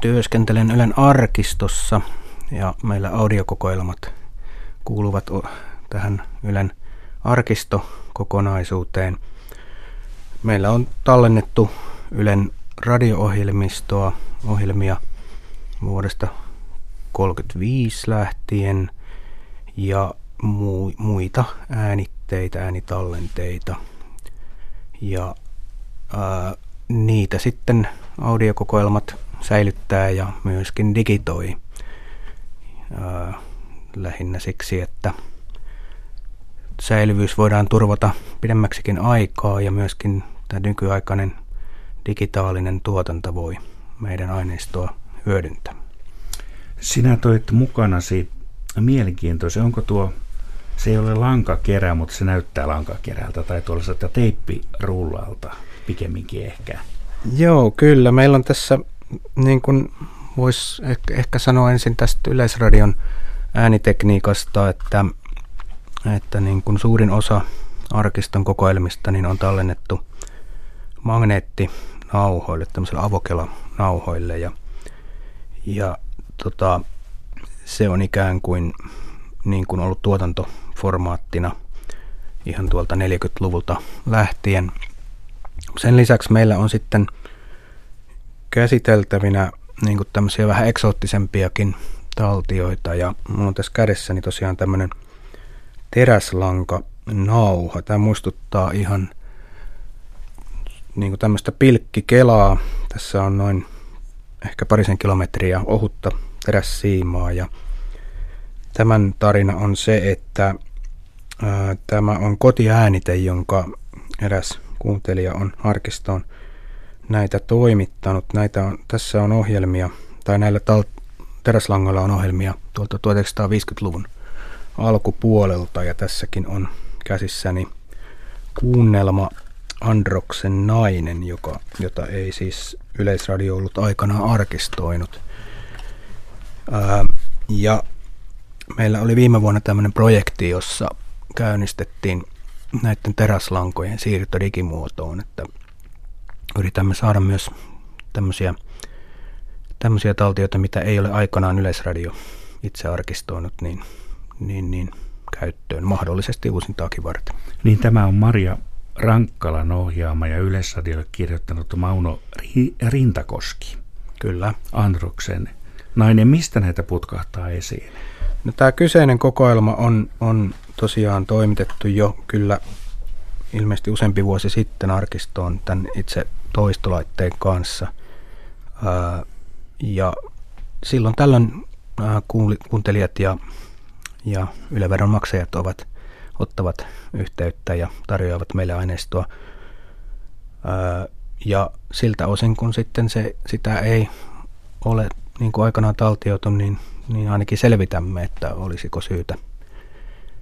Työskentelen Ylen arkistossa ja meillä audiokokoelmat kuuluvat tähän Ylen arkistokokonaisuuteen. Meillä on tallennettu Ylen radio-ohjelmistoa, ohjelmia vuodesta 1935 lähtien ja muita äänitteitä, äänitallenteita. Ja ää, niitä sitten audiokokoelmat säilyttää ja myöskin digitoi. Lähinnä siksi, että säilyvyys voidaan turvata pidemmäksikin aikaa ja myöskin tämä nykyaikainen digitaalinen tuotanto voi meidän aineistoa hyödyntää. Sinä toit mukanasi mielenkiintoisen, onko tuo, se ei ole lankakerä, mutta se näyttää lankakerältä tai tuollaiselta teippirullalta pikemminkin ehkä. Joo, kyllä. Meillä on tässä, niin kuin voisi ehkä, ehkä sanoa ensin tästä Yleisradion äänitekniikasta, että, että niin kuin suurin osa arkiston kokoelmista niin on tallennettu magneettinauhoille, tämmöisellä avokela-nauhoille ja, ja tota, se on ikään kuin, niin kuin ollut tuotantoformaattina ihan tuolta 40-luvulta lähtien. Sen lisäksi meillä on sitten käsiteltävinä niin kuin tämmöisiä vähän eksoottisempiakin taltioita ja mulla on tässä kädessäni tosiaan tämmöinen teräslanka nauha. Tämä muistuttaa ihan niin kuin tämmöistä pilkkikelaa. Tässä on noin ehkä parisen kilometriä ohutta terässiimaa ja tämän tarina on se, että ää, tämä on kotiäänite, jonka eräs kuuntelija on arkistoon näitä toimittanut. Näitä on, tässä on ohjelmia, tai näillä tal- teräslangoilla on ohjelmia tuolta 1950-luvun alkupuolelta, ja tässäkin on käsissäni kuunnelma Androksen nainen, joka, jota ei siis Yleisradio ollut aikanaan arkistoinut. Ää, ja meillä oli viime vuonna tämmöinen projekti, jossa käynnistettiin näiden teräslankojen siirto digimuotoon, että yritämme saada myös tämmöisiä, tämmöisiä taltioita, mitä ei ole aikanaan Yleisradio itse arkistoinut, niin, niin, niin käyttöön mahdollisesti uusintaakin varten. Niin tämä on Maria Rankkalan ohjaama ja Yleisradiolle kirjoittanut Mauno Rintakoski. Kyllä. Androksen nainen. Mistä näitä putkahtaa esiin? No, tämä kyseinen kokoelma on, on tosiaan toimitettu jo kyllä ilmeisesti useampi vuosi sitten arkistoon tämän itse toistolaitteen kanssa. Ja silloin tällöin kuuntelijat ja, ja Ylevedon maksajat ovat, ottavat yhteyttä ja tarjoavat meille aineistoa. Ja siltä osin, kun sitten se, sitä ei ole niin kuin aikanaan taltioitu, niin, niin ainakin selvitämme, että olisiko syytä,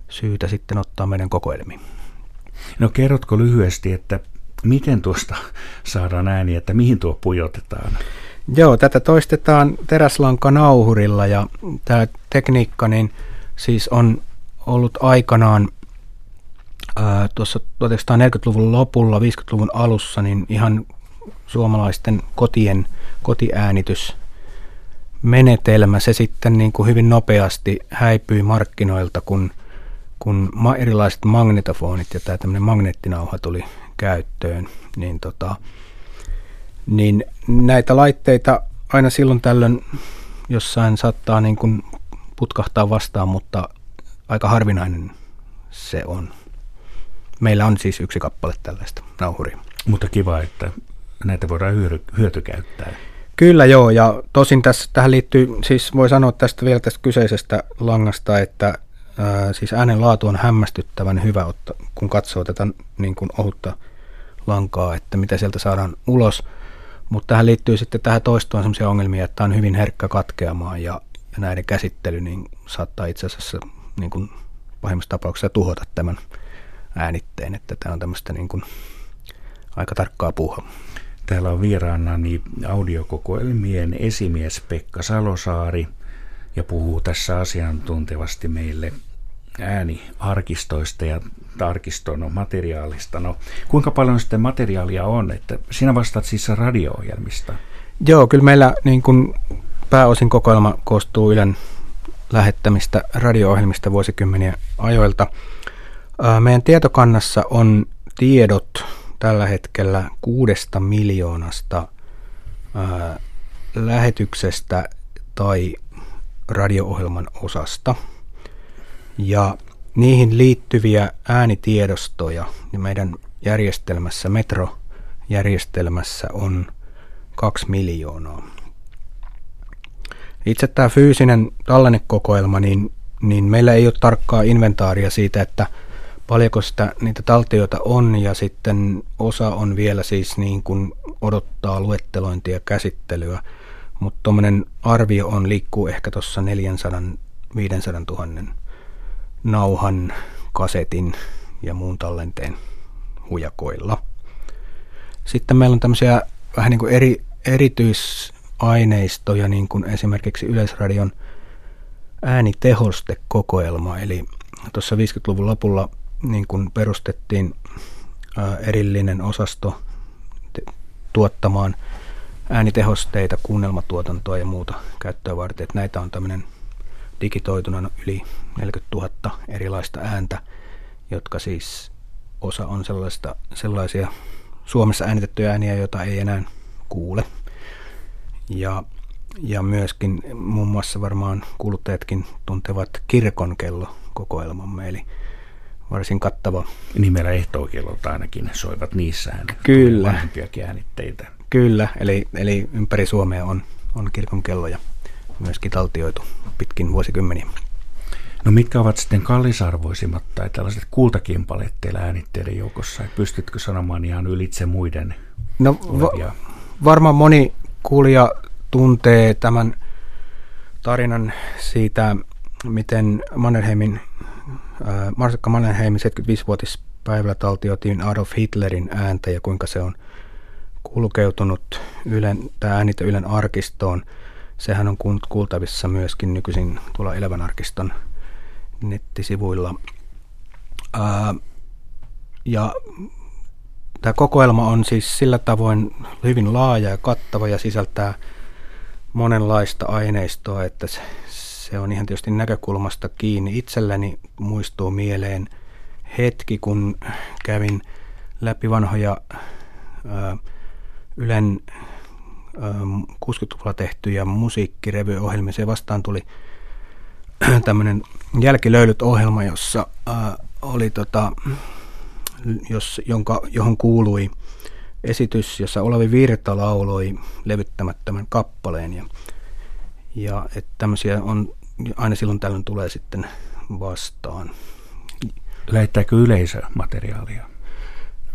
syytä sitten ottaa meidän kokoelmiin. No kerrotko lyhyesti, että miten tuosta saadaan ääni, että mihin tuo pujotetaan? Joo, tätä toistetaan teräslankanauhurilla ja tämä tekniikka niin siis on ollut aikanaan ää, tuossa 1940-luvun lopulla, 50-luvun alussa, niin ihan suomalaisten kotien kotiäänitys menetelmä, se sitten niin kuin hyvin nopeasti häipyi markkinoilta, kun, kun erilaiset magnetofonit ja tämä tämmöinen magneettinauha tuli käyttöön, niin, tota, niin näitä laitteita aina silloin tällöin jossain saattaa niin kuin putkahtaa vastaan, mutta aika harvinainen se on. Meillä on siis yksi kappale tällaista nauhuria. Mutta kiva, että näitä voidaan hyötykäyttää. Kyllä joo, ja tosin tässä, tähän liittyy, siis voi sanoa tästä vielä tästä kyseisestä langasta, että ää, siis äänen laatu on hämmästyttävän hyvä, otta, kun katsoo tätä niin kuin ohutta lankaa, että mitä sieltä saadaan ulos. Mutta tähän liittyy sitten tähän toistoon sellaisia ongelmia, että on hyvin herkkä katkeamaan ja, ja näiden käsittely niin saattaa itse asiassa niin kuin pahimmassa tapauksessa tuhota tämän äänitteen, että tämä on tämmöistä niin kuin aika tarkkaa puhua. Täällä on vieraanani audiokokoelmien esimies Pekka Salosaari ja puhuu tässä asiantuntevasti meille ääniarkistoista ja arkiston materiaalista. No, kuinka paljon sitten materiaalia on? Että sinä vastaat siis radio-ohjelmista. Joo, kyllä meillä niin kuin pääosin kokoelma koostuu Ylen lähettämistä radio-ohjelmista vuosikymmenien ajoilta. Meidän tietokannassa on tiedot tällä hetkellä kuudesta miljoonasta lähetyksestä tai radio-ohjelman osasta. Ja niihin liittyviä äänitiedostoja niin meidän järjestelmässä, metrojärjestelmässä on kaksi miljoonaa. Itse tämä fyysinen tallennekokoelma, niin, niin meillä ei ole tarkkaa inventaaria siitä, että paljonko sitä niitä taltioita on ja sitten osa on vielä siis niin kuin odottaa luettelointia ja käsittelyä, mutta tuommoinen arvio on liikkuu ehkä tuossa 400-500 000 nauhan, kasetin ja muun tallenteen hujakoilla. Sitten meillä on tämmöisiä vähän niin kuin eri, erityisaineistoja, niin kuin esimerkiksi Yleisradion äänitehostekokoelma. Eli tuossa 50-luvun lopulla niin kuin perustettiin erillinen osasto tuottamaan äänitehosteita, kuunnelmatuotantoa ja muuta käyttöä varten. Että näitä on tämmöinen digitoituna yli 40 000 erilaista ääntä, jotka siis osa on sellaista, sellaisia Suomessa äänitettyjä ääniä, joita ei enää kuule. Ja, ja myöskin muun muassa varmaan kuluttajatkin tuntevat kirkonkello kokoelmamme, eli varsin kattava. Nimellä ehtookellot ainakin soivat niissä. Kyllä. Vanhempiakin äänitteitä. Kyllä, eli, eli ympäri Suomea on, on kirkonkelloja myöskin taltioitu pitkin vuosikymmeniä. No mitkä ovat sitten kallisarvoisimmat tai tällaiset kultakimpaleet teillä äänitteiden joukossa? Pystytkö sanomaan ihan ylitse muiden No va- varmaan moni kuulija tuntee tämän tarinan siitä, miten Mannerheimin, äh, Marsekka Mannerheimin 75-vuotispäivällä taltioitiin Adolf Hitlerin ääntä ja kuinka se on kulkeutunut Ylen, tämä äänite Ylen arkistoon. Sehän on kuultavissa myöskin nykyisin tuolla Elävän arkiston nettisivuilla. Ää, ja tämä kokoelma on siis sillä tavoin hyvin laaja ja kattava ja sisältää monenlaista aineistoa, että se on ihan tietysti näkökulmasta kiinni. Itselleni muistuu mieleen hetki, kun kävin läpi vanhoja ää, Ylen 60-luvulla tehtyjä musiikkirevyohjelmia. Se vastaan tuli tämmöinen jälkilöylyt ohjelma, jossa ää, oli tota, jos, jonka, johon kuului esitys, jossa Olavi Virta lauloi levyttämättömän kappaleen. Ja, ja että tämmöisiä on, aina silloin tällöin tulee sitten vastaan. Lähettääkö yleisö materiaalia?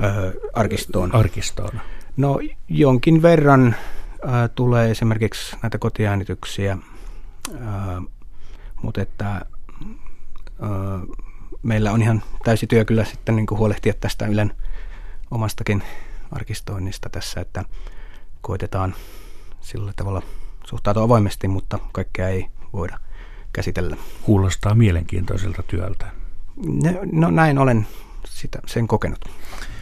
Öö, arkistoon. Arkistoon. No jonkin verran tulee esimerkiksi näitä kotiäänityksiä, mutta että meillä on ihan täysi työ kyllä sitten niin kuin huolehtia tästä Ylen omastakin arkistoinnista tässä, että koitetaan sillä tavalla suhtautua avoimesti, mutta kaikkea ei voida käsitellä. Kuulostaa mielenkiintoiselta työltä. No, no näin olen sitä, sen kokenut.